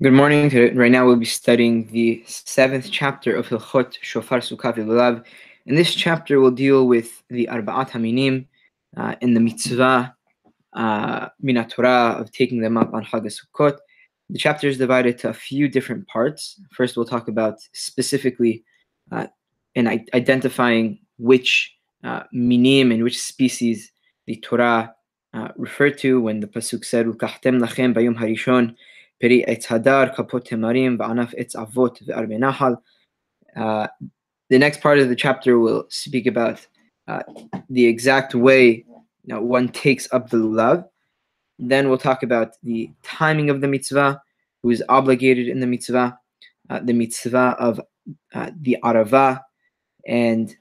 Good morning. Right now we'll be studying the seventh chapter of Hilchot Shofar Sukkah Lulav. In this chapter, we'll deal with the Arba'at Haminim uh, and the mitzvah uh, Torah of taking them up on Chag Sukkot. The chapter is divided to a few different parts. First, we'll talk about specifically uh, and identifying which uh, minim and which species the Torah uh, referred to when the pasuk said, "Ukahtem lachem bayom harishon." Uh, the next part of the chapter will speak about uh, the exact way you know, one takes up the lulav. Then we'll talk about the timing of the mitzvah, who is obligated in the mitzvah, uh, the mitzvah of uh, the arava, and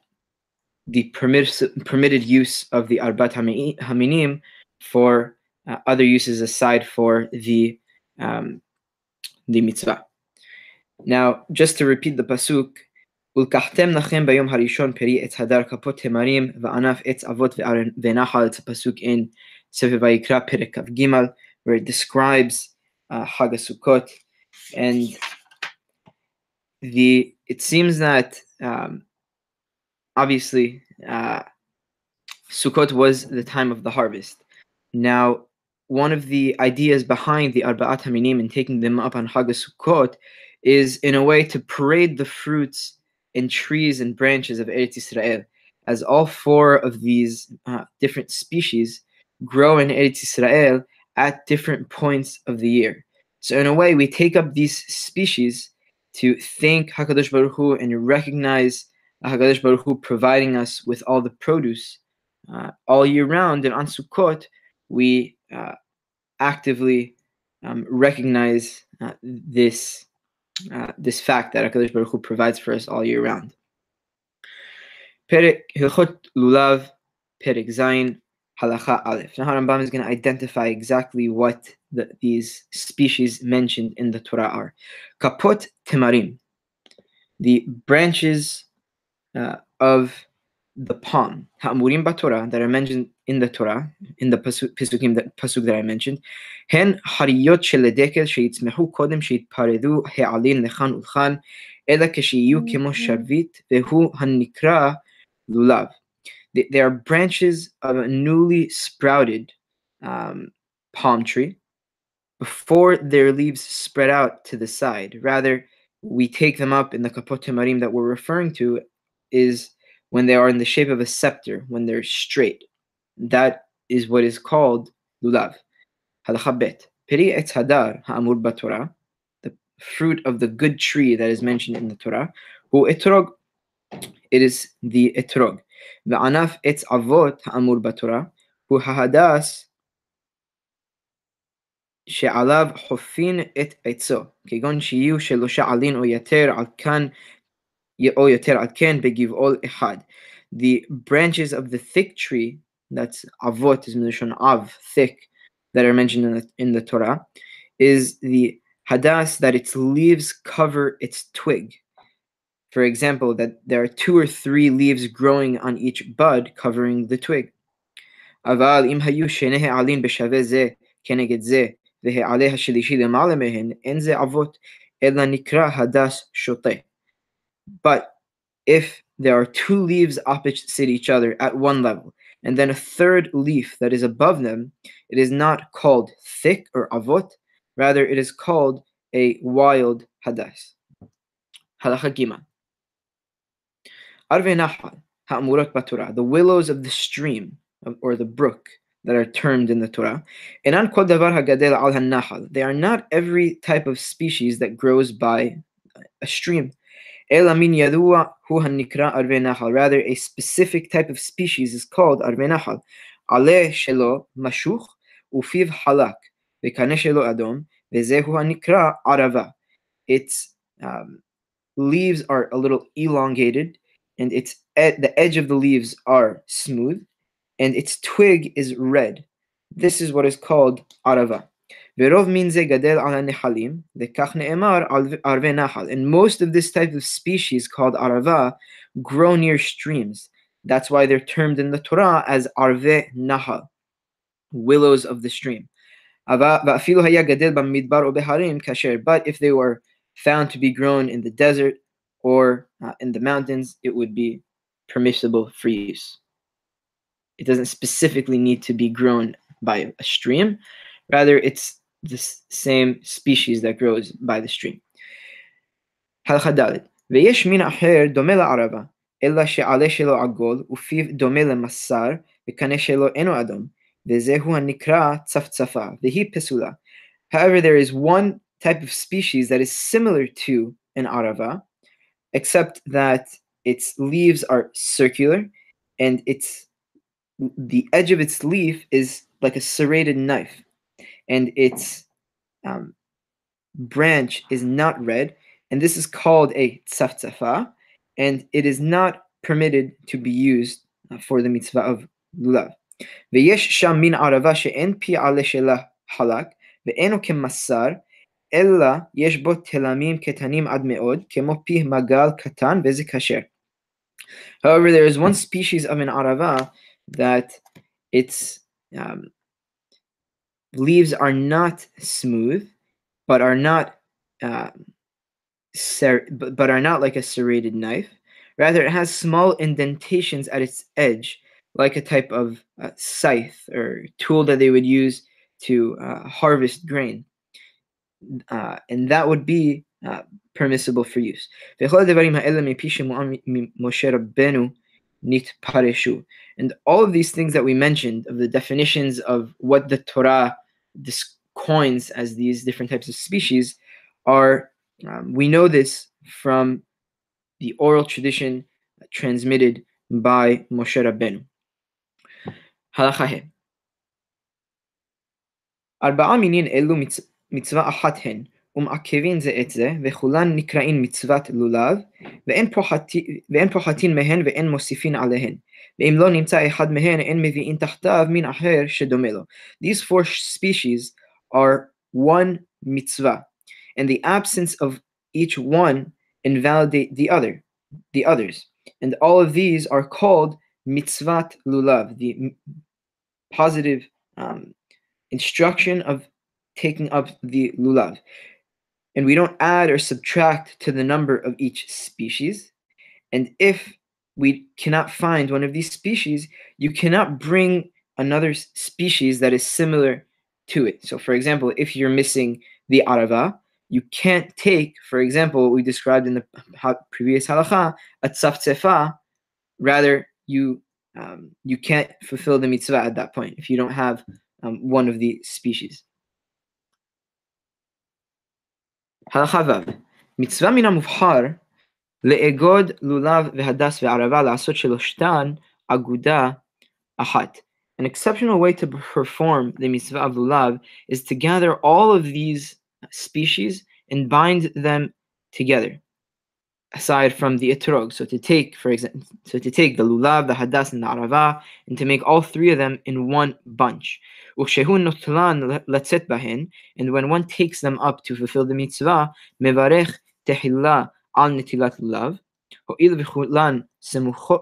the permit, permitted use of the arbat haminim for uh, other uses aside for the um, the mitzvah. Now, just to repeat the pasuk, ולקחתם לכם ביום הראשון פרי עץ הדר כפות תמרים וענף עץ אבות ונחל. It's a pasuk in Sefer Vayikra Perek Kav Gimel, where it describes uh, Chag Sukkot, and the it seems that um, obviously uh, Sukkot was the time of the harvest. Now, one of the ideas behind the Arba'at Haminim and taking them up on Chag Sukkot is in a way to parade the fruits and trees and branches of Eretz Israel, as all four of these uh, different species grow in Eretz Israel at different points of the year. So in a way, we take up these species to thank Hakadosh Baruch Hu and recognize Hakadosh Baruch Hu providing us with all the produce uh, all year round. And on Sukkot, we uh, actively um, recognize uh, this uh, this fact that Hakadosh Baruch Hu provides for us all year round. Perek Hilchot Lulav Perek Zayin Halacha Aleph. Now Rambam is going to identify exactly what the, these species mentioned in the Torah are. Kapot Temarim, the branches uh, of the palm, ha'amurim b'Torah, that are mentioned in the Torah, in the pasukim, that pasuk that I mentioned, hen hariyot sheledekel sheyitzmehu kodem sheyitparedu he'alin lechan ulchan, ela ksheyu kemo sharvit vehu hanikra lulav. They are branches of a newly sprouted um, palm tree. Before their leaves spread out to the side, rather, we take them up in the kapot marim that we're referring to is when they are in the shape of a scepter, when they're straight. That is what is called lulav. Halacha bet. Peri etz hadar ha'amur b'Torah, the fruit of the good tree that is mentioned in the Torah. Hu etrog, it is the etrog. Ve'anaf etz avot ha'amur b'Torah. Hu hahadas שעליו חופין את עצו, כגון שיהיו שלושה עלין או יתר על כאן the branches of the thick tree, that's avot is milishon av, thick, that are mentioned in the, in the Torah, is the hadas that its leaves cover its twig. For example, that there are two or three leaves growing on each bud covering the twig. אבל אם היו שני העלים בשווה זה כנגד זה, והעלה השלישי למעלה מהן, אין זה אבות, אלא נקרא הדס שוטה. But if there are two leaves opposite each other at one level, and then a third leaf that is above them, it is not called thick or avot, rather it is called a wild hadas. Halacha Gima. Arve Ha'amurat the willows of the stream or the brook that are termed in the Torah. Enan kol davar al nahal. They are not every type of species that grows by a stream. Rather, a specific type of species is called arve nahal. Ale shelo mashuch ufiv halak vekane shelo adom vezehu hanikra arava. Its um, leaves are a little elongated, and its the edge of the leaves are smooth, and its twig is red. This is what is called arava. Verov means gadel ala nehalim, dekach ne'emar arve nahal. And most of this type of species called arava grow near streams. That's why they're termed in the Torah as arve nahal, willows of the stream. But if they were found to be grown in the desert or uh, in the mountains, it would be permissible for use. It doesn't specifically need to be grown by a stream. Rather, it's the same species that grows by the stream. הלכה ד' ויש מין אחר דומה לערבה, אלא שעלה שלו עגול ופיו דומה למסר וקנה שלו אינו אדום, וזהו הנקרא צפצפה, והיא פסולה. However, there is one type of species that is similar to an arava, except that its leaves are circular and its the edge of its leaf is like a serrated knife, and its um, branch is not red, and this is called a tzafzafa, and it is not permitted to be used for the mitzvah of lulav. ויש שם מין ערבה שאין פי עלה שלה חלק, ואינו כמסר, אלא יש בו תלמים קטנים עד מאוד, כמו פי מגל קטן, וזה כשר. However, there is one species of an arava that its um, leaves are not smooth, but are not uh, ser- but, are not like a serrated knife. Rather, it has small indentations at its edge, like a type of uh, scythe or tool that they would use to uh, harvest grain. Uh, and that would be uh, permissible for use nitpareshu. And all of these things that we mentioned, of the definitions of what the Torah coins as these different types of species, are um, we know this from the oral tradition transmitted by Moshe Rabbeinu. Halacha Arba'a minin elu mitzvah ahat hen. ומעכבין זה את זה, וכולן נקראים מצוות לולב, ואין, פוחתי, ואין פוחתין מהן ואין מוסיפין עליהן. ואם לא נמצא אחד מהן, אין מביאים תחתיו מין אחר שדומה לו. These four species are one mitzvah, and the absence of each one invalidate the other, the others. And all of these are called mitzvat lulav, the positive um, instruction of taking up the lulav. And we don't add or subtract to the number of each species. And if we cannot find one of these species, you cannot bring another species that is similar to it. So, for example, if you're missing the arava, you can't take, for example, what we described in the previous halacha, a tzafzefa. Rather, you um, you can't fulfill the mitzvah at that point if you don't have um, one of the species. הלכה ו' מצווה מן המובחר לאגוד לולב והדס וערבה לעשות שלושתן אגודה אחת. An exceptional way to perform the mitzvah of lulav is to gather all of these species and bind them together. Aside from the etrog, so to take, for example, so to take the lulav, the hadas, and the arava, and to make all three of them in one bunch. And when one takes them up to fulfill the mitzvah, mevarech tehillah al netilat lulav, הואיל וכולן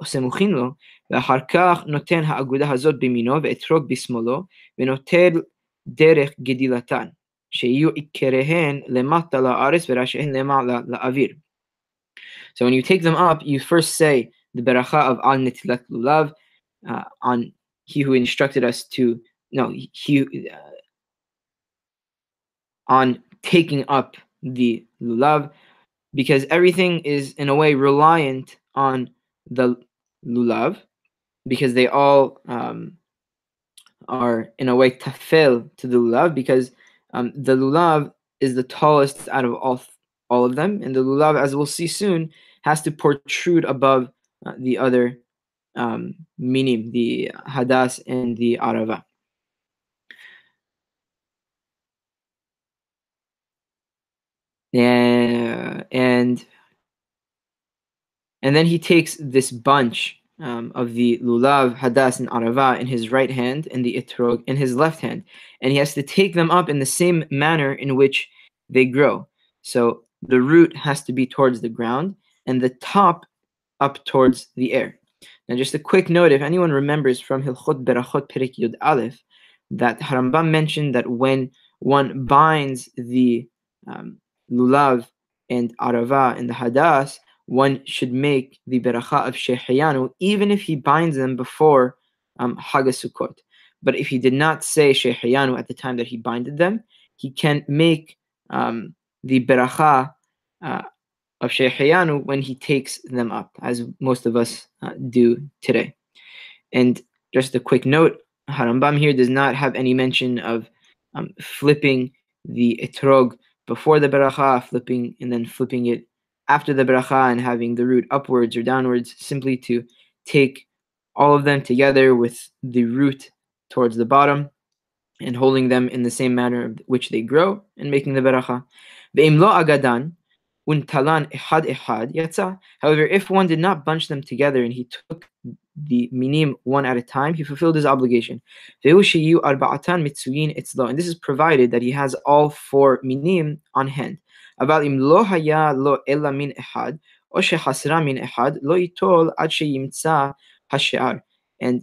סמוכין לו, ואחר כך נותן האגודה הזאת בימינו ואתרוג בשמאלו, ונוטל דרך גדילתן, שיהיו עיקריהן למטה לארץ וראשיהן למעלה לאוויר. So when you take them up, you first say the beracha of al netilat lulav uh, on he who instructed us to no he uh, on taking up the lulav because everything is in a way reliant on the lulav because they all um, are in a way tafel to the lulav because um, the lulav is the tallest out of all all of them, and the lulav, as we'll see soon, has to protrude above uh, the other um, minim, the hadas and the arava. Yeah, and and then he takes this bunch um, of the lulav, hadas, and arava in his right hand and the etrog in his left hand. And he has to take them up in the same manner in which they grow. So the root has to be towards the ground and the top up towards the air. Now, just a quick note if anyone remembers from Hilchot Berachot Perik Yud Aleph, that Harambam mentioned that when one binds the um, lulav and arava and the hadas, one should make the beracha of Shehayanu even if he binds them before um, Hagasukot. But if he did not say Shehayanu at the time that he binded them, he can make um, the beracha uh, of Shehayanu when he takes them up, as most of us uh, do today. And just a quick note, Harambam here does not have any mention of um, flipping the etrog before the beracha, flipping and then flipping it after the beracha and having the root upwards or downwards, simply to take all of them together with the root towards the bottom and holding them in the same manner which they grow and making the beracha. Be'imlo agadan untalan ehad ehad yatsa. However, if one did not bunch them together and he took the minim one at a time, he fulfilled his obligation. And this is provided that he has all four minim on hand. אבל אם לא היה לו אלא מין אחד, או שחסרה מין אחד, לא ייטול עד שימצא השאר. And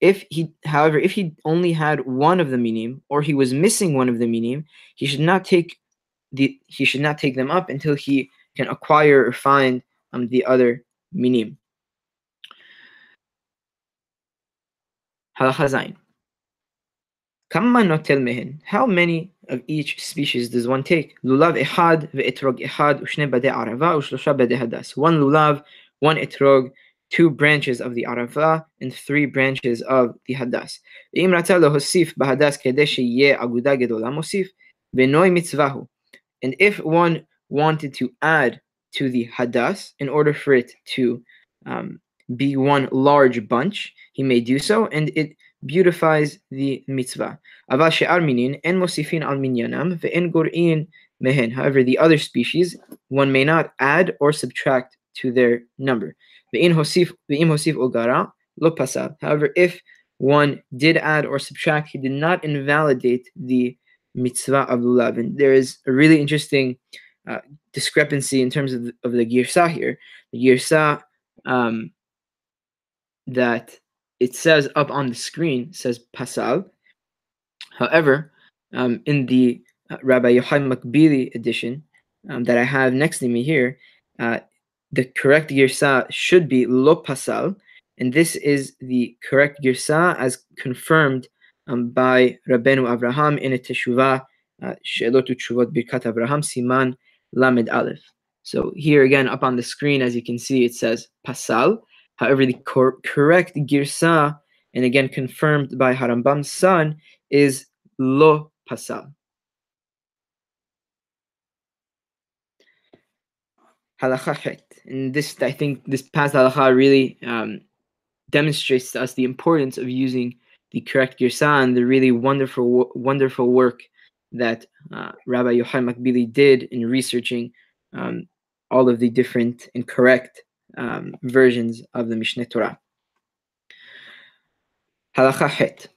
if he, however, if he only had one of the minim, or he was missing one of the minim, he should not take the, he should not take them up until he can acquire or find um, the other minim. Halacha How many of each species does one take? Lulav ehad ve'etrog ehad ushne bade arava ushlosha bade hadas. One lulav, one etrog, two branches of the arava, and three branches of the hadas. Lohosif bahadas aguda gedola mosif. Mitzvahu. And if one wanted to add to the hadas in order for it to um, be one large bunch, he may do so, and it beautifies the mitzvah. Mehen. However, the other species, one may not add or subtract to their number. However, if one did add or subtract, he did not invalidate the mitzvah of lulav. There is a really interesting uh, discrepancy in terms of the, of the girsa here. The girsa um, that it says up on the screen says pasal. However, um, in the uh, Rabbi Yochai Makbili edition um, that I have next to me here, uh, the correct girsa should be lo pasal, and this is the correct girsa as confirmed um, by Rabbeinu Avraham in a teshuvah, uh, Shelotu Tshuvot Birkat Avraham, Siman Lamed Aleph. So here again, up on the screen, as you can see, it says pasal, However, the cor- correct girsa, and again confirmed by Harambam's son, is lo pasal. And this, I think, this past halacha really um, demonstrates to us the importance of using the correct girsa and the really wonderful, wonderful work that uh, Rabbi Yochai Makbili did in researching um, all of the different and correct um, versions of the Mishneh Torah. Halacha Het.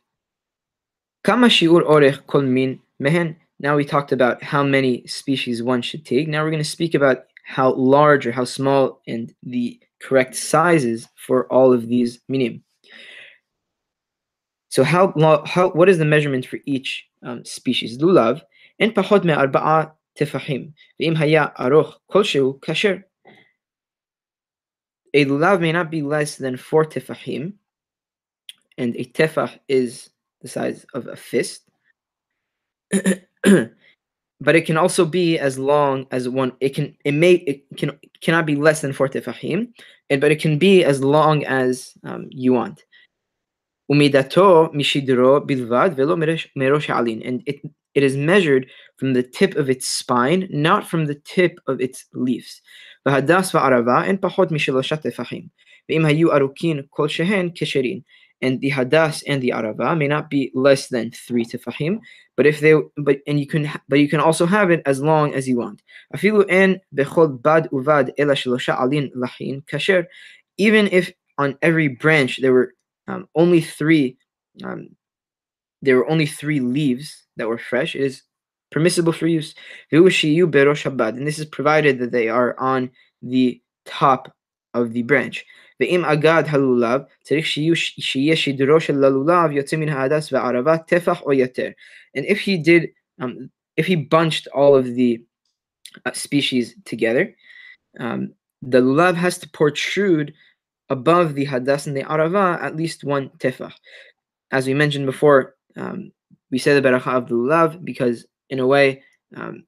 Kama shiur orech kol min mehen. Now we talked about how many species one should take. Now we're going to speak about how large or how small and the correct sizes for all of these minim. So how, how what is the measurement for each um, species? Lulav en pachot me arba'a tefahim. Ve'im haya aruch kolshehu kasher a lulav may not be less than four tefahim, and a tefah is the size of a fist. but it can also be as long as one. It can. It may. It can cannot be less than four tefahim, and but it can be as long as um, you want. Umidato mishidro bilvad velo merosh alin. And it, it is measured from the tip of its spine, not from the tip of its leaves. Vahadas va'arava and pahod mishaloshat tefachim. Ve'im hayu arukin kol shehen kesherin. And the hadas and the arava may not be less than three tefachim, but if they but and you can but you can also have it as long as you want. Afilu en bechol bad uvad ela shalosha alin lahin kasher. Even if on every branch there were um, only three, um, there were only three leaves that were fresh, it is permissible for use. And this is provided that they are on the top of the branch. ואם אגד הלולב, צריך שיהיה שידורו של הלולב יוצא מן ההדס והערבה טפח או יתר. And if he did, um, if he bunched all of the uh, species together, um, the lulav has to protrude above the hadas and the arava at least one tefah. As we mentioned before, um, we say the beracha of the lulav because in a way, um,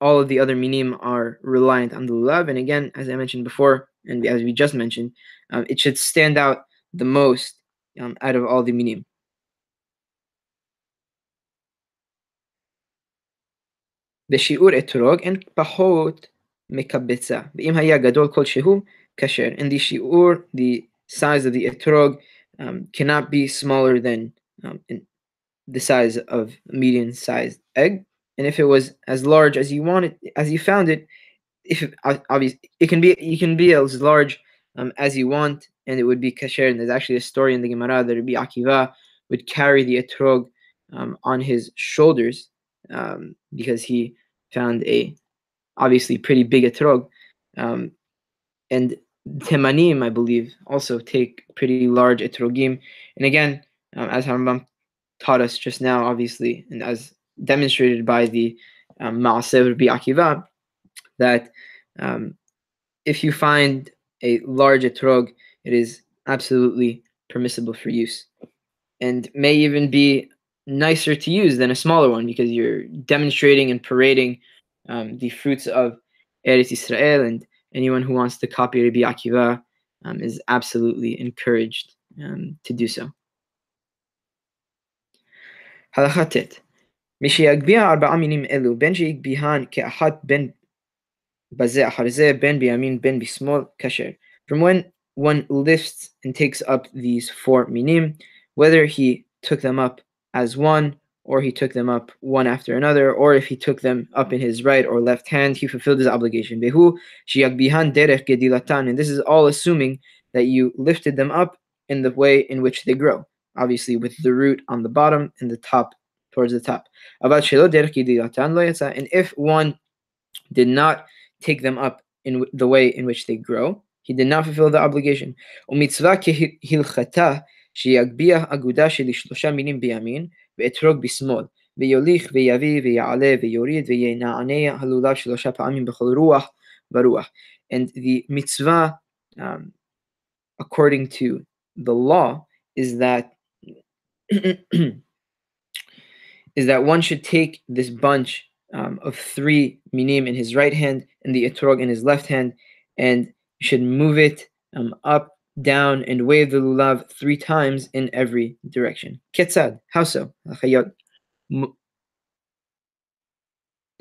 all of the other minim are reliant on the lulav. And again, as I mentioned before, and as we just mentioned, um, it should stand out the most um, out of all the minim. בשיעור אתרוג אין פחות מקבצה, ואם היה גדול כלשהו, kasher. And the shi'ur, the size of the etrog, um, cannot be smaller than um, the size of a medium-sized egg. And if it was as large as you wanted, as you found it, if it, obviously it can be, you can be as large um, as you want, and it would be kasher. And there's actually a story in the Gemara that Rabbi Akiva would carry the etrog um, on his shoulders um, because he found a obviously pretty big etrog. Um, and Temanim, I believe, also take pretty large etrogim. And again, um, as Harambam taught us just now, obviously, and as demonstrated by the um, Ma'aseh Rabbi Akiva, that um, if you find a large etrog, it is absolutely permissible for use and may even be nicer to use than a smaller one because you're demonstrating and parading um, the fruits of Eretz Israel, and anyone who wants to copy Rabbi Akiva um, is absolutely encouraged um, to do so. הלכה ט' מי שיגביה ארבעה מינים אלו, בין שיגביהן כאחת בין בזה אחר זה, בין בימין בין בשמאל, כשר. From when one lifts and takes up these four minim, whether he took them up as one, or he took them up one after another, or if he took them up in his right or left hand, he fulfilled his obligation. And this is all assuming that you lifted them up in the way in which they grow, obviously with the root on the bottom and the top towards the top. And if one did not take them up in the way in which they grow, he did not fulfill the obligation. שיגביה אגודה של שלושה מינים בימין, ואתרוג בשמאל, ויוליך ויביא ויעלה ויוריד וינענע הלולב שלושה פעמים בכל רוח ורוח. And the mitzvah, um, according to the law, is that is that one should take this bunch um, of three minim in his right hand and the etrog in his left hand, and should move it um, up down and wave the lulav three times in every direction. Ketzad, how so?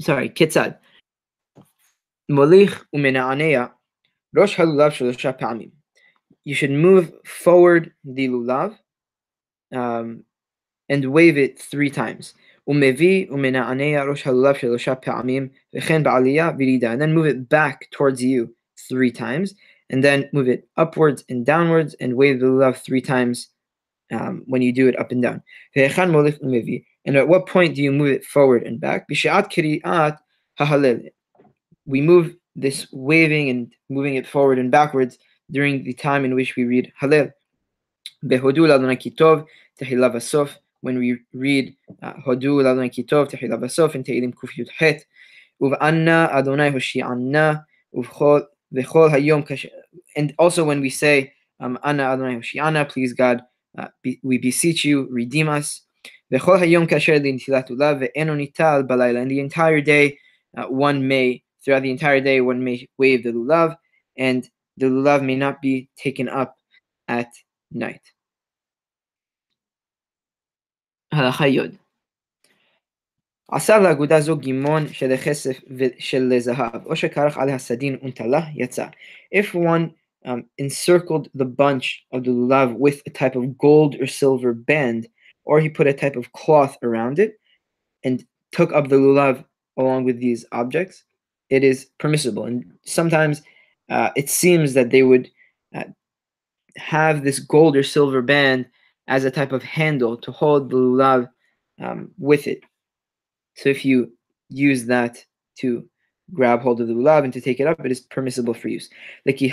Sorry, ketzad. Molich umena'anea rosh halulav shalosha pa'amim. You should move forward the lulav um, and wave it three times. Umevi umena'anea rosh halulav shalosha pa'amim v'chen ba'aliyah. And then move it back towards you three times and then move it upwards and downwards and wave the lulav three times um, when you do it up and down. And at what point do you move it forward and back? We move this waving and moving it forward and backwards during the time in which we read Hallel. When we read uh, Hodu Ladonai Kitov Tehillah Vasof in Tehilim Kuf Yud Het, Uv'anna Adonai Hoshi'anna Uv'chol and also when we say um, Anna Adonai Hoshiana, please God, uh, be, we beseech you, redeem us. And the entire day, uh, one may, throughout the entire day, one may wave the lulav, and the lulav may not be taken up at night. עשה לאגודה זו גימון של כסף ושל זהב, או שכרך עליה סדין ונטלה, יצא. If one um, encircled the bunch of the lulav with a type of gold or silver band, or he put a type of cloth around it and took up the lulav along with these objects, it is permissible. And sometimes uh, it seems that they would uh, have this gold or silver band as a type of handle to hold the lulav um, with it. So if you use that to grab hold of the lulav and to take it up, it is permissible for use. If you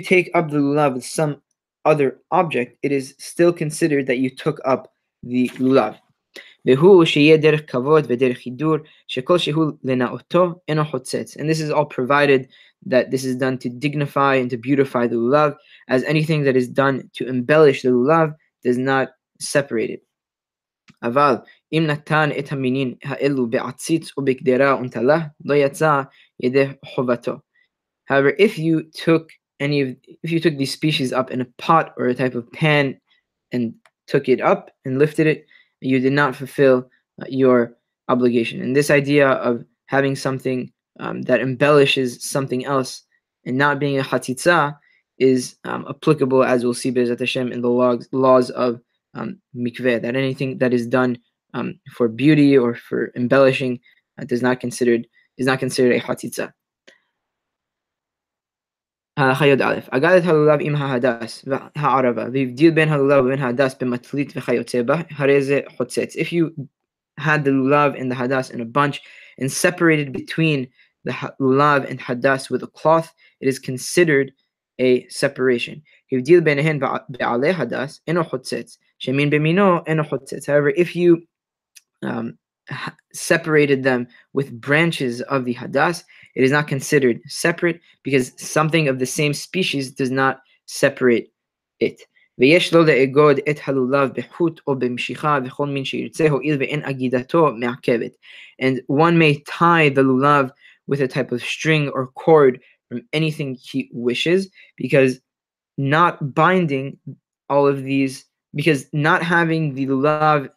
take up the lulav with some other object, it is still considered that you took up the lulav. And this is all provided that this is done to dignify and to beautify the lulav, as anything that is done to embellish the lulav does not separate it. אבל אם נתן את המינין האלו בעציץ ובקדרה ונטלה, לא יצא ידי חובתו. However, if you took any of if you took these species up in a pot or a type of pan and took it up and lifted it, you did not fulfill uh, your obligation. And this idea of having something um, that embellishes something else and not being a hatitza is um, applicable, as we'll see Bezat Hashem in the laws, laws of um, mikveh, that anything that is done um, for beauty or for embellishing uh, does not considered is not considered a hatitza. If you had the lulav and the hadas in a bunch and separated between the lulav and hadas with a cloth, it is considered a separation. Hadas. שמין במינו, אינו חוצץ. However, if you um, separated them with branches of the hadas, it is not considered separate because something of the same species does not separate it. ויש לו לאגוד את הלולב בחוט או במשיכה וכל מין שירצה הואיל ואין אגידתו מעכבת. And one may tie the lulav with a type of string or cord from anything he wishes because not binding all of these, because not having the lulav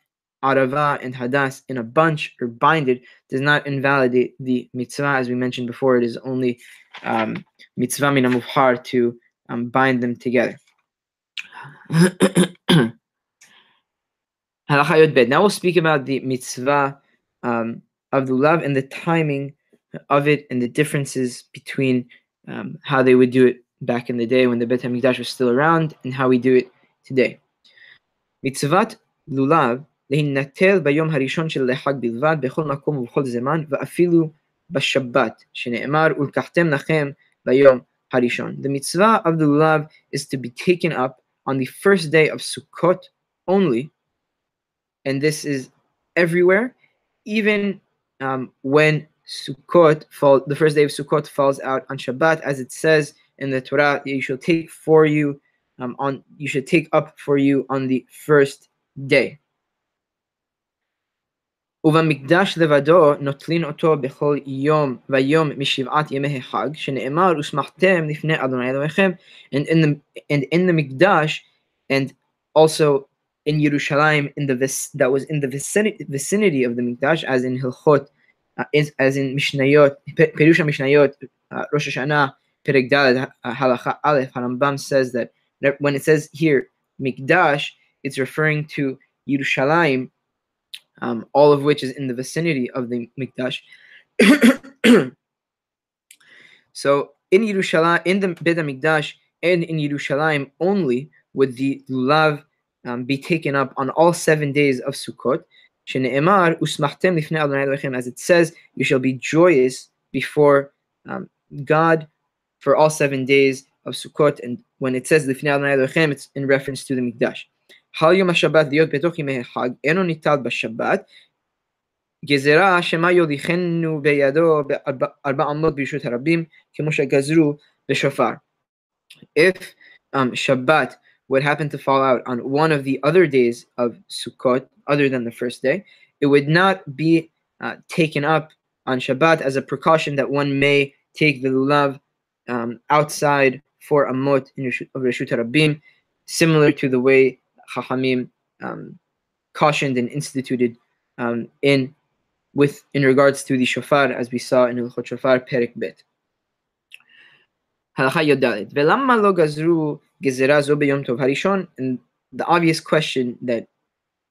arava and hadas in a bunch or binded does not invalidate the mitzvah. As we mentioned before, it is only um, mitzvah min mufhar to um, bind them together. now we'll speak about the mitzvah um, of the love and the timing of it and the differences between um, how they would do it back in the day when the Bet HaMikdash was still around and how we do it today. Mitzvat lulav להינטל ביום הראשון של החג בלבד, בכל מקום ובכל זמן, ואפילו בשבת, שנאמר, ולקחתם לכם ביום harishon. The mitzvah of the lulav is to be taken up on the first day of Sukkot only, and this is everywhere, even um, when Sukkot fall, the first day of Sukkot falls out on Shabbat, as it says in the Torah, you shall take for you um, on you should take up for you on the first day. ובמקדש לבדו נוטלין אותו בכל יום ויום משבעת ימי החג, שנאמר ושמחתם לפני אדוני אלוהיכם, and in the and in the מקדש and also in Yerushalayim in the that was in the vicinity, vicinity of the mikdash as in Hilchot uh, as in Mishnayot Perush Mishnayot uh, Rosh Hashanah Perek Daled Halacha Aleph Harambam says that when it says here mikdash it's referring to Yerushalayim um, all of which is in the vicinity of the Mikdash. so in Yerushalayim, in the Beit Mikdash, and in Yerushalayim only would the lulav um, be taken up on all seven days of Sukkot. As it says, you shall be joyous before um, God for all seven days of Sukkot. And when it says it's in reference to the Mikdash. חל יום השבת להיות בתוך ימי החג, אינו ניטל בשבת, גזרה שמה יוליכנו בידו בארבע אמות ברשות הרבים, כמו שגזרו בשופר. If um, Shabbat would happen to fall out on one of the other days of Sukkot, other than the first day, it would not be uh, taken up on Shabbat as a precaution that one may take the lulav um, outside for a mot of Reshut Rabim, similar to the way Chachamim um, cautioned and instituted um, in with in regards to the shofar, as we saw in Hilchot Shofar Perek Bet. Halacha harishon. And the obvious question that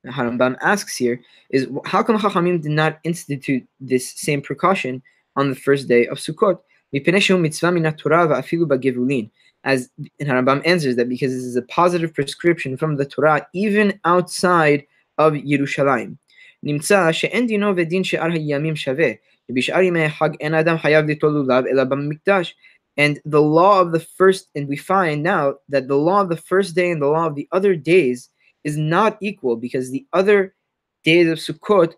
Harambam asks here is how come Chachamim did not institute this same precaution on the first day of Sukkot? As and Harambam answers that because this is a positive prescription from the Torah, even outside of Yerushalayim. נמצא שאין דינו ודין שאר הימים שווה, And the law of the first, and we find now that the law of the first day and the law of the other days is not equal because the other days of Sukkot,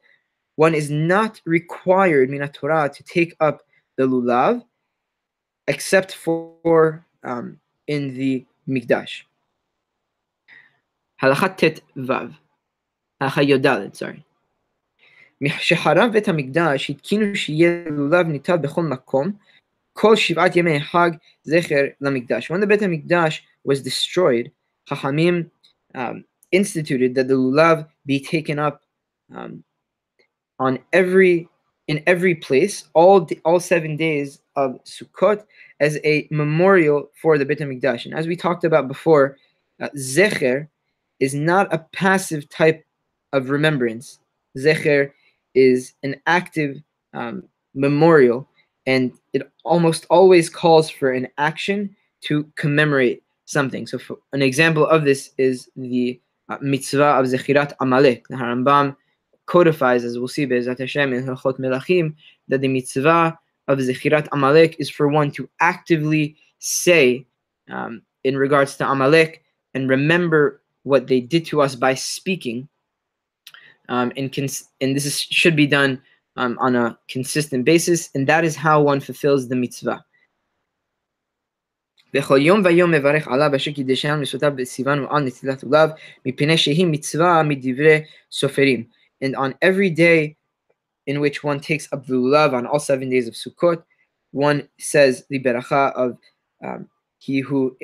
one is not required, mina Torah, to take up the lulav, except for um, in the Mikdash. Halachat tet vav. Halacha yodalet, sorry. שחרב בית המקדש התקינו שיהיה לולב ניטל בכל מקום כל שבעת ימי חג זכר למקדש. When the בית המקדש was destroyed, חכמים um, instituted that the lulav be taken up um, on every in every place all all seven days of Sukkot as a memorial for the Beit Hamikdash. And as we talked about before, uh, zecher is not a passive type of remembrance. Zecher is an active um, memorial, and it almost always calls for an action to commemorate something. So, an example of this is the uh, mitzvah of Zechirat Amalek. The Harambam codifies, as we'll see, Be'ezat Hashem in Hilchot Melachim, that the mitzvah of Zechirat Amalek is for one to actively say, um, in regards to Amalek, and remember what they did to us by speaking. Um, and, cons- and this is, should be done um, on a consistent basis, and that is how one fulfills the mitzvah. בכל יום ויום מברך עליו אשר קידשנו נשותיו בסיוון ועל נטילת עולב מפני שהיא מצווה מדברי סופרים. And on every day in which one takes up the lulav on all seven days of Sukkot, one says the beracha of um, he who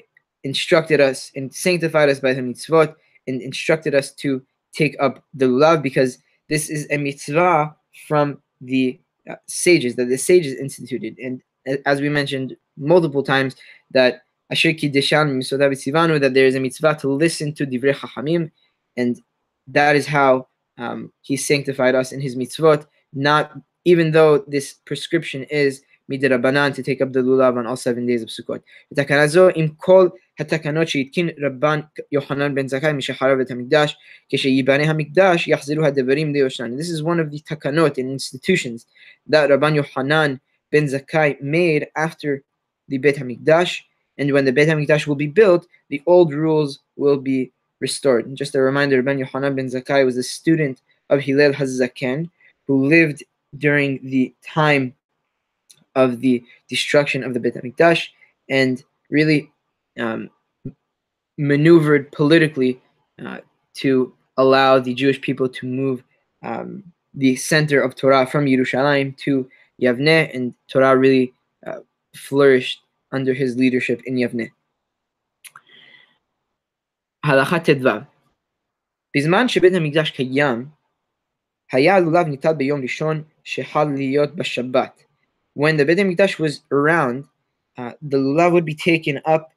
instructed us and sanctified us by the mitzvot and instructed us to take up the lulav because this is a mitzvah from the uh, sages that the sages instituted. And as we mentioned multiple times, that Asher Kiddeshan Misodav Sivanu, that there is a mitzvah to listen to divrei chachamim, and that is how um, he sanctified us in his mitzvot Not even though this prescription is מדרבנן to take up the lulav on all seven days of Sukkot. ותקנה זו עם כל התקנות שהתקין רבן יוחנן בן זכאי משחרב את המקדש, כשיבנה המקדש יחזרו הדברים ליושנן. This is one of the takanot and institutions that Rabban Yohanan ben Zakkai made after the Beit HaMikdash, and when the Beit HaMikdash will be built, the old rules will be restored. And just a reminder, Rabban Yohanan ben Zakkai was a student of Hillel HaZaken, who lived during the time of the destruction of the Beit HaMikdash and really um, maneuvered politically uh, to allow the Jewish people to move um, the center of Torah from Yerushalayim to Yavneh, and Torah really uh, flourished under his leadership in Yavneh. Halacha Tedvav. Bizman shebet hamikdash kayam, היה הלולב ניטל ביום ראשון שחל להיות בשבת when the Beit HaMikdash was around, uh, the lulav would be taken up,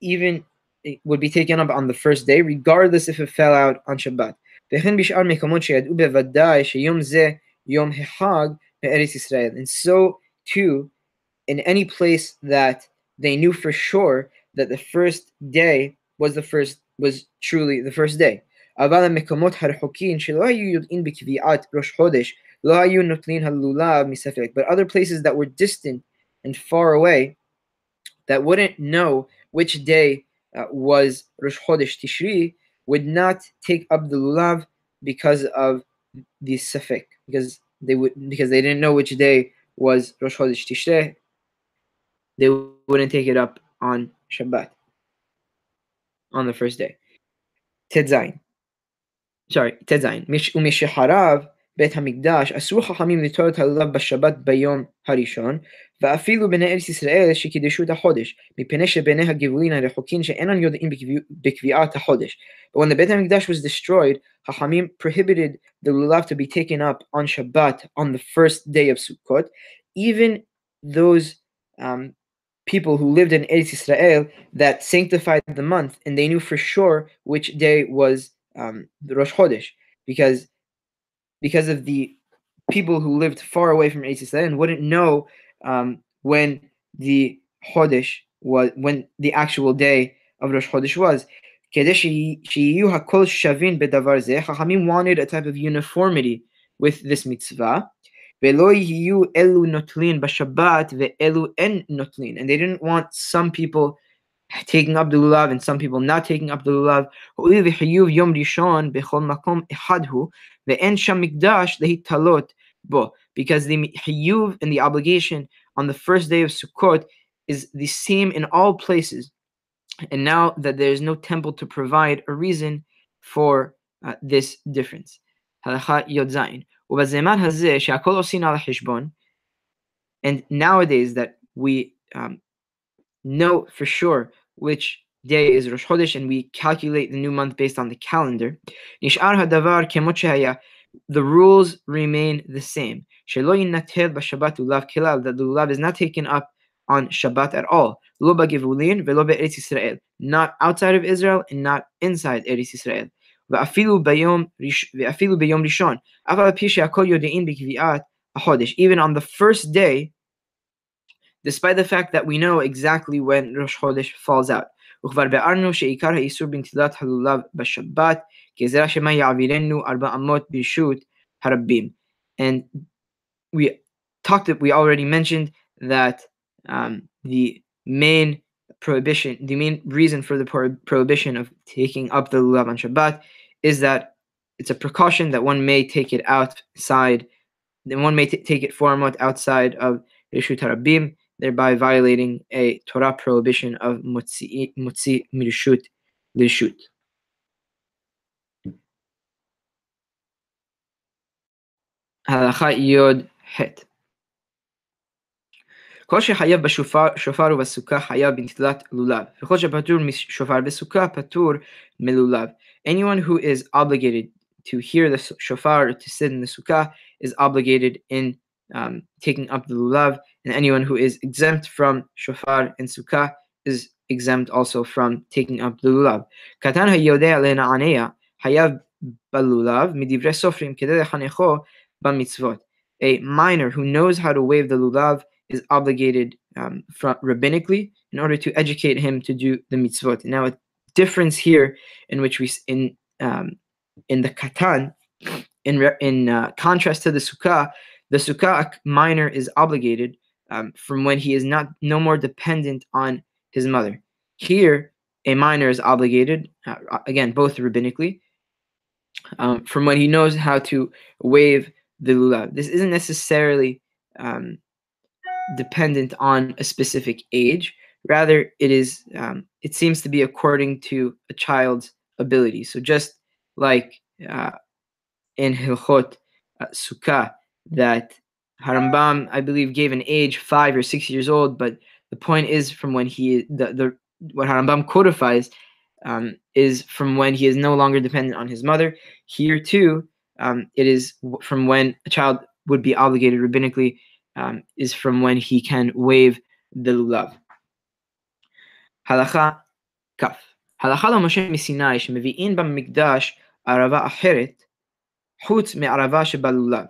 even it would be taken up on the first day, regardless if it fell out on Shabbat. And so too, in any place that they knew for sure that the first day was the first was truly the first day. אבל המקומות הרחוקים שלא היו יודעים בקביעת ראש חודש, לא היו נוטלים הלולב מספק. But other places that were distant and far away, that wouldn't know which day uh, was Rosh Chodesh Tishri, would not take up the lulav because of the safek, because they would because they didn't know which day was Rosh Chodesh Tishrei. They wouldn't take it up on Shabbat, on the first day. Tetzain sorry Tedzain Mish umishaharav בית המקדש, אסרו חכמים ליטול את הלולב בשבת ביום הראשון, ואפילו בני ארץ ישראל שקידשו את החודש, מפני שבני הגבולין הרחוקים שאינם יודעים בקביעת החודש. But when the Beit HaMikdash was destroyed, Chachamim prohibited the lulav to be taken up on Shabbat on the first day of Sukkot, even those um, people who lived in Eretz Israel that sanctified the month, and they knew for sure which day was um, the Rosh Chodesh because because of the people who lived far away from Eretz Yisrael and wouldn't know um, when the Chodesh was when the actual day of Rosh Chodesh was. Chachamim wanted a type of uniformity with this mitzvah. And they didn't want some people taking up the lulav and some people not taking up the lulav. הואיל וחיוב יום ראשון בכל מקום אחד הוא, ואין שם מקדש להתעלות בו. Because the hiyuv and the obligation on the first day of Sukkot is the same in all places. And now that there is no temple to provide a reason for uh, this difference. הלכה י"ז ובזמן הזה שהכל עושים על החשבון and nowadays that we um, know for sure which day is Rosh Chodesh and we calculate the new month based on the calendar נשאר הדבר כמות שהיה the rules remain the same שלא יינטל בשבת לולב כלל that the lulav is not taken up on Shabbat at all לא בגבולין ולא בארץ ישראל not outside of Israel and not inside ארץ ישראל ואפילו ביום, ואפילו ביום ראשון, אף על פי שהכל יודעים בקביעת החודש. Even on the first day, despite the fact that we know exactly when ראש חודש falls out. וכבר ביארנו שעיקר האיסור בנטילת הלולב בשבת, גזירה שמה יעבירנו ארבע אמות ברשות הרבים. And we talked, we already mentioned that um, the main prohibition, the main reason for the prohibition of taking up the lulav on Shabbat is that it's a precaution that one may take it outside, then one may t- take it foremost outside of Rishut Harabim, thereby violating a Torah prohibition of mutzi, mutzi mirishut lishut. Halacha Yod Het. כל שחייב בשופר ובסוכה חייב בנטילת לולב, וכל שפטור משופר בסוכה פטור מלולב. Anyone who is obligated to hear the shofar to sit in the sukkah is obligated in um, taking up the lulav, and anyone who is exempt from shofar and sukkah is exempt also from taking up the lulav. Katan hayav balulav midivre sofrim hanecho b'mitzvot. A minor who knows how to wave the lulav is obligated um, from, rabbinically in order to educate him to do the mitzvot. Now, a difference here in which we in um, in the katan in in uh, contrast to the sukkah, the sukkah minor is obligated um, from when he is not no more dependent on his mother. Here, a minor is obligated uh, again both rabbinically um, from when he knows how to wave the lulav. This isn't necessarily um, dependent on a specific age. Rather, it is um, it seems to be according to a child's ability. So just like uh, in Hilchot uh, Sukkah, that Harambam, I believe, gave an age five or six years old, but the point is from when he the, the what Harambam codifies um, is from when he is no longer dependent on his mother. Here too, um, it is from when a child would be obligated rabbinically um, is from when he can waive the lulav. Halacha kaf. Halacha lo Moshe misinai shemivi'in b'mikdash arava acheret chutz me'arava shebalulav.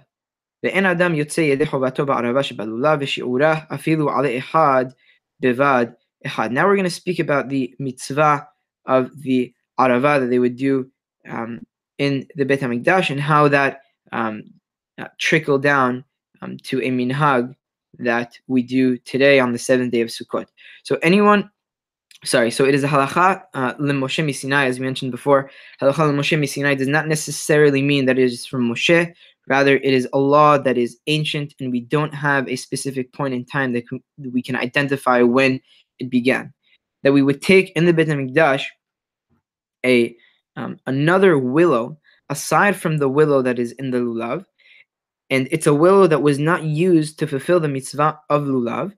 ואין אדם יוצא ידי חובתו בערבה שבלולב ושיעורה אפילו עלי אחד בבד אחד. Now we're going to speak about the mitzvah of the arava that they would do um, in the Beit HaMikdash and how that um, uh, trickled down um, to a minhag that we do today on the seventh day of Sukkot. So anyone, sorry, so it is a halacha uh, Moshe Sinai, as we mentioned before. Halacha Moshe Sinai does not necessarily mean that it is from Moshe. Rather, it is a law that is ancient, and we don't have a specific point in time that we can identify when it began. That we would take in the Beit Hamikdash a um, another willow aside from the willow that is in the lulav, and it's a willow that was not used to fulfill the mitzvah of lulav,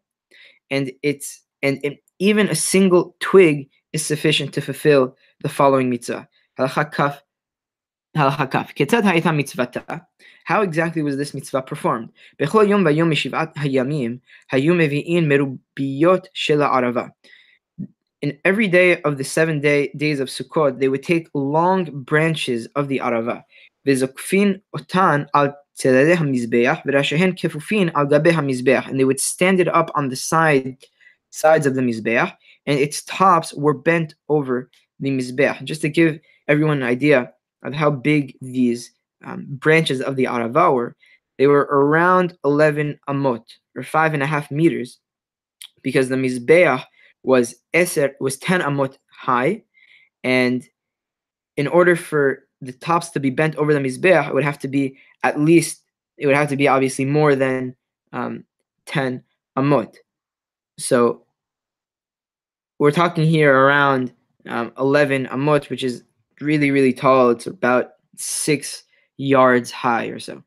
and it's and, and even a single twig is sufficient to fulfill the following mitzvah. How exactly was this mitzvah performed? In every day of the seven day, days of Sukkot, they would take long branches of the Arava. And they would stand it up on the side, sides of the mizbeah, and its tops were bent over the mizbeah. Just to give everyone an idea, of how big these um, branches of the arava were, they were around 11 amot, or five and a half meters, because the Mizbeach was eser, was 10 amot high, and in order for the tops to be bent over the Mizbeach, it would have to be at least, it would have to be obviously more than um, 10 amot. So we're talking here around um, 11 amot, which is really, really tall. It's about six yards high or so.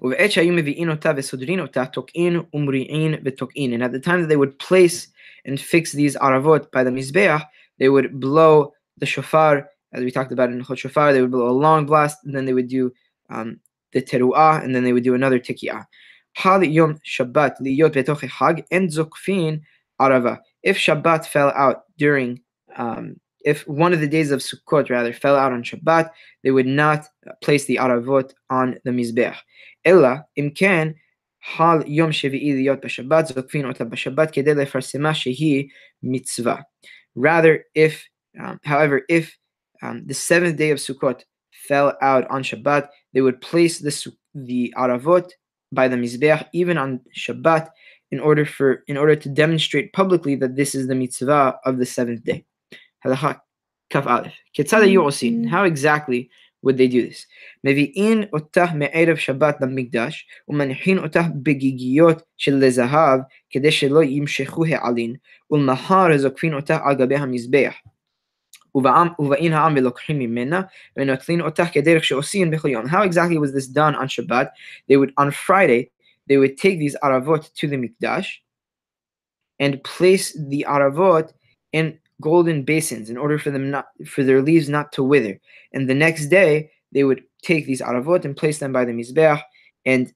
And at the time that they would place and fix these aravot by the mizbeach, they would blow the shofar, as we talked about in Chot Shofar, they would blow a long blast, and then they would do um, the teruah, and then they would do another arava. If Shabbat fell out during um, if one of the days of Sukkot rather fell out on Shabbat, they would not place the aravot on the mizbech. Ella imken hal yom shevi'i liyot b'Shabbat zokfin b'Shabbat shehi mitzvah. Rather, if um, however, if um, the seventh day of Sukkot fell out on Shabbat, they would place the the aravot by the mizbech even on Shabbat in order for in order to demonstrate publicly that this is the mitzvah of the seventh day. How exactly would they do this? Mevi'in otah me'erev Shabbat the na Mikdash, u'manichin otah begigiyot shel lezahav, kede shelo yimshechu he'alin, u'mahar zokfin otah agabe ha'mizbeach. How exactly was this done on Shabbat? They would on Friday, they would take these aravot to the mikdash and place the aravot in golden basins in order for them not for their leaves not to wither. And the next day they would take these aravot and place them by the mizbeach, and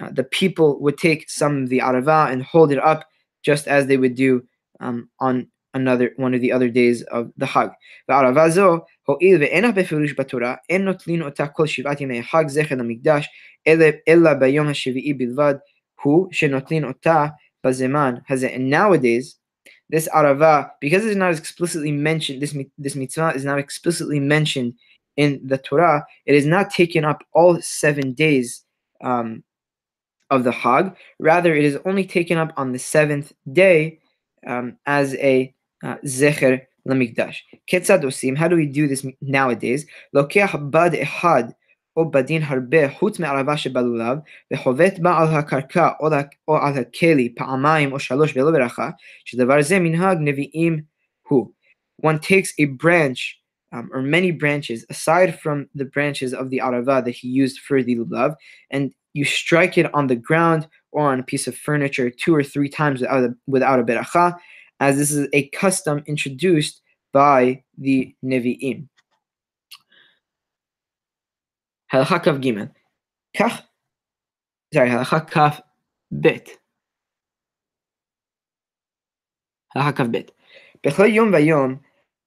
uh, the people would take some of the arava and hold it up, just as they would do um, on another one of the other days of the Chag. And nowadays, this arava, because it's not explicitly mentioned, this, this mitzvah is not explicitly mentioned in the Torah, it is not taken up all seven days um, of the Hag. Rather, it is only taken up on the seventh day um, as a uh, zecher lamikdash. Ketzad osim, how do we do this nowadays? Lokeach bad ehad או בדין הרבה חוץ מערבה שבלולב, וחובט בה על הקרקע או על הכלי פעמיים או שלוש ולא ברכה, שדבר זה מנהג נביאים הוא. One takes a branch um, or many branches aside from the branches of the arava that he used for the lulav, and you strike it on the ground or on a piece of furniture two or three times without a, without a beracha, as this is a custom introduced by the Nevi'im. Halacha Kaf Gimel. Kach, sorry, Halacha Kaf Bet. Halacha Kaf Bet. בכל יום ויום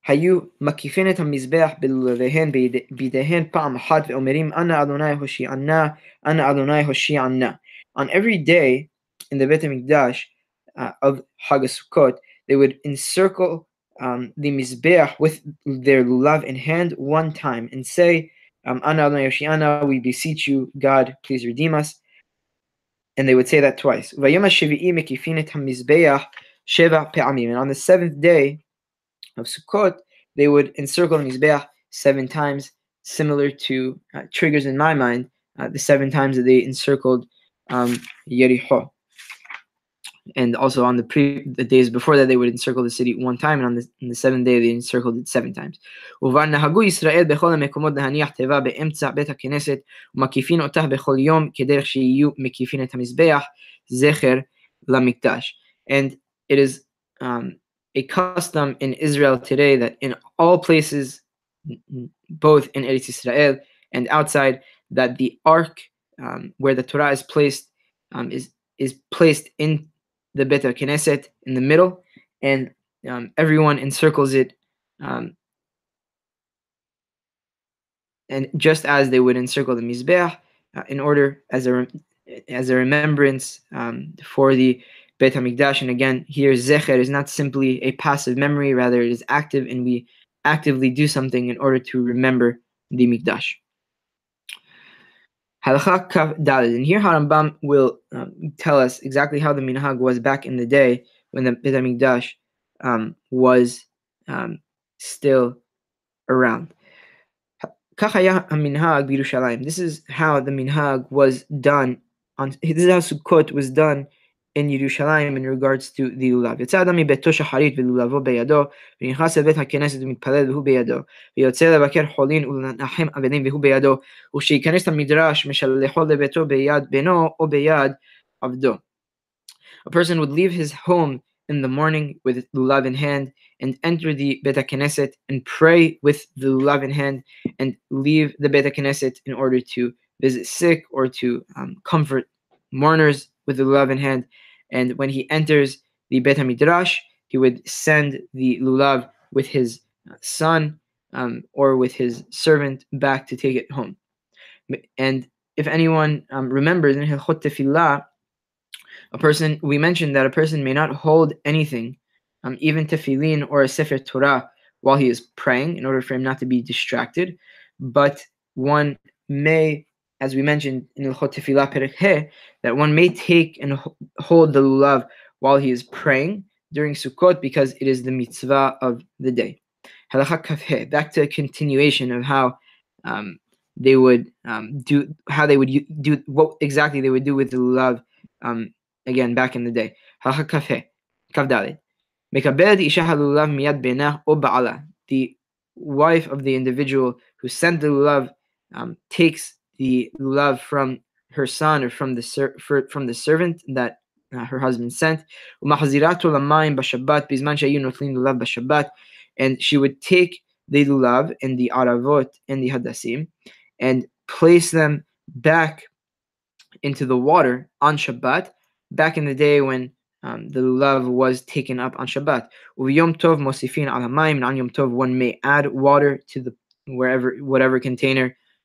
היו מקיפים את המזבח בלולביהן בידיהן פעם אחת ואומרים אנא אדוני הושיענה, אנא אדוני הושיענה. On every day in the Beit HaMikdash uh, of Chag Sukkot, they would encircle um, the Mizbeach with their lulav in hand one time and say, um, Ana we beseech you, God, please redeem us. And they would say that twice. And on the seventh day of Sukkot, they would encircle the Mizbeach seven times, similar to uh, triggers in my mind, uh, the seven times that they encircled um, Yericho and also on the pre the days before that they would encircle the city one time and on the, the seventh day they encircled it seven times. ישראל בכל המקומות להניח תיבה באמצע בית הכנסת ומקיפין אותה בכל יום כדרך שיהיו מקיפין את המזבח זכר למקדש. And it is um, a custom in Israel today that in all places, both in Eretz Israel and outside, that the ark um, where the Torah is placed um, is is placed in the Bet Knesset in the middle, and um, everyone encircles it. Um, and just as they would encircle the Mizbeach, uh, in order as a as a remembrance um, for the Bet Hamikdash. And again, here Zecher is not simply a passive memory; rather, it is active, and we actively do something in order to remember the Mikdash. Halakha Kaf Dalid. And here Harambam will um, tell us exactly how the minhag was back in the day when the Beit HaMikdash um, was um, still around. This is how the minhag was done. On this is how Sukkot was done in Yerushalayim in regards to the lulav. יצא אדם מביתו שחרית ולולבו בידו, ונכנס לבית הכנסת ומתפלל והוא בידו, ויוצא לבקר חולין ולנחם אבלים והוא בידו, וכשייכנס למדרש משלחו לביתו ביד בנו או ביד עבדו. A person would leave his home in the morning with lulav in hand and enter the Bet HaKnesset and pray with the lulav in hand and leave the Bet HaKnesset in order to visit sick or to um, comfort mourners with the lulav in hand. and when he enters the Bet HaMidrash, he would send the lulav with his son um, or with his servant back to take it home. And if anyone um, remembers in Hilchot Tefillah, a person, we mentioned that a person may not hold anything, um, even tefillin or a sefer Torah, while he is praying, in order for him not to be distracted. But one may, as we mentioned in Hilchot Tefillah that one may take and hold the lulav while he is praying during Sukkot because it is the mitzvah of the day. Back to a continuation of how um, they would um, do, how they would do, what exactly they would do with the lulav um, again back in the day. The wife of the individual who sent the lulav um, takes the lulav from her son or from the ser- for, from the servant that uh, her husband sent. And she would take the lulav and the aravot and the hadassim and place them back into the water on Shabbat back in the day when um, the lulav was taken up on Shabbat. Yom Tov and on Yom Tov one may add water to the wherever whatever container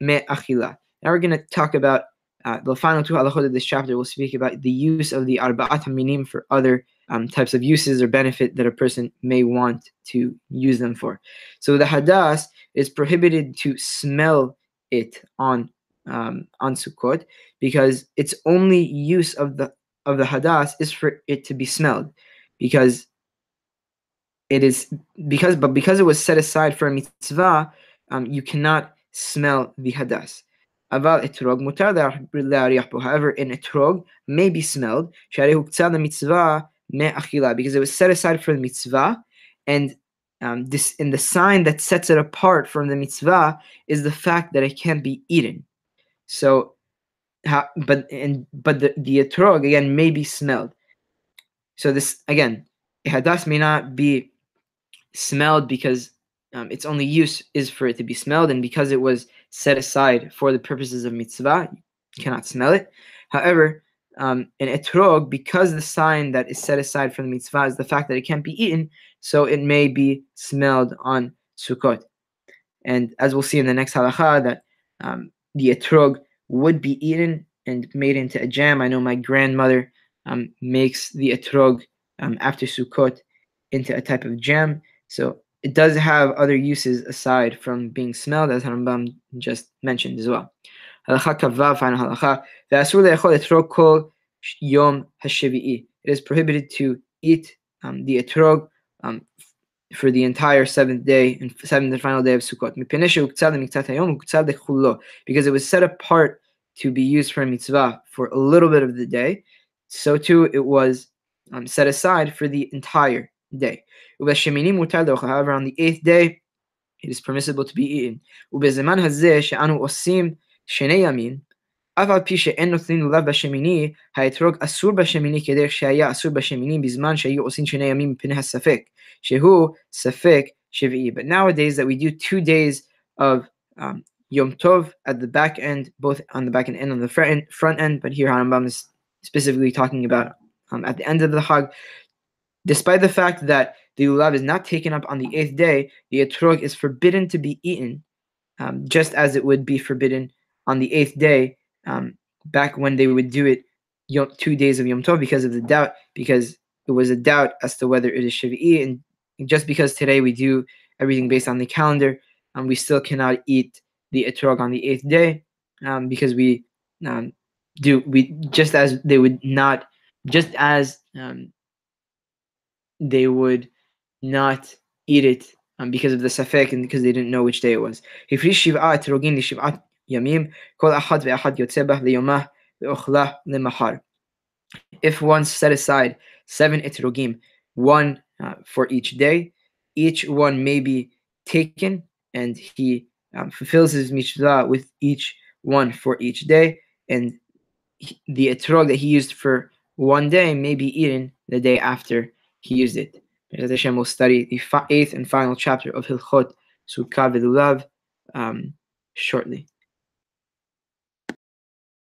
me'achila. Now we're going to talk about uh, the final two halachot of this chapter. We'll speak about the use of the arba'at minim for other um, types of uses or benefit that a person may want to use them for. So the hadas is prohibited to smell it on um, on Sukkot because its only use of the of the hadas is for it to be smelled, because it is because but because it was set aside for a mitzvah, um, you cannot smell the hadas. aval etrog mutar however an etrog may be smelled mitzvah because it was set aside for the mitzvah and um, this in the sign that sets it apart from the mitzvah is the fact that it can't be eaten. So, but and but the the etrog again may be smelled. So this again, hadas may not be smelled because um, its only use is for it to be smelled, and because it was set aside for the purposes of mitzvah, you cannot smell it. However, um, an etrog, because the sign that is set aside for the mitzvah is the fact that it can't be eaten, so it may be smelled on Sukkot. And as we'll see in the next halacha, that um, the etrog would be eaten and made into a jam. I know my grandmother um, makes the etrog um, after Sukkot into a type of jam. So it does have other uses aside from being smelled, as Harambam just mentioned as well. It is prohibited to eat um, the etrog um, for the entire seventh day and seventh and final day of Sukkot. Because it was set apart to be used for a mitzvah for a little bit of the day, so too it was um, set aside for the entire day. However, on the eighth day, it is permissible to be eaten. ובזמן הזה שאנו עושים שני ימים, אף על פי שאין נותנים לולב בשמיני, האתרוג אסור בשמיני כדרך שהיה אסור בשמיני בזמן שהיו עושים שני ימים מפני הספק, שהוא ספק שביעי. But nowadays that we do two days of um, Yom Tov at the back end, both on the back end and on the front end, front end but here Harambam is specifically talking about um, at the end of the Hag. Despite the fact that the lulav is not taken up on the eighth day, the etrog is forbidden to be eaten, um, just as it would be forbidden on the eighth day, um, back when they would do it two days of Yom Tov because of the doubt, because it was a doubt as to whether it is Shavi'i. And just because today we do everything based on the calendar, um, we still cannot eat the etrog on the eighth day um, because we um, do we just as they would not just as um, they would not eat it um, because of the safek and because they didn't know which day it was. If one set aside seven etrogim, one uh, for each day, each one may be taken and he um, fulfills his mitzvah with each one for each day, and he, the etrog that he used for one day may be eaten the day after he used it. As Hashem will study the eighth and final chapter of Hilchot Sukkah V'Lulav um, shortly.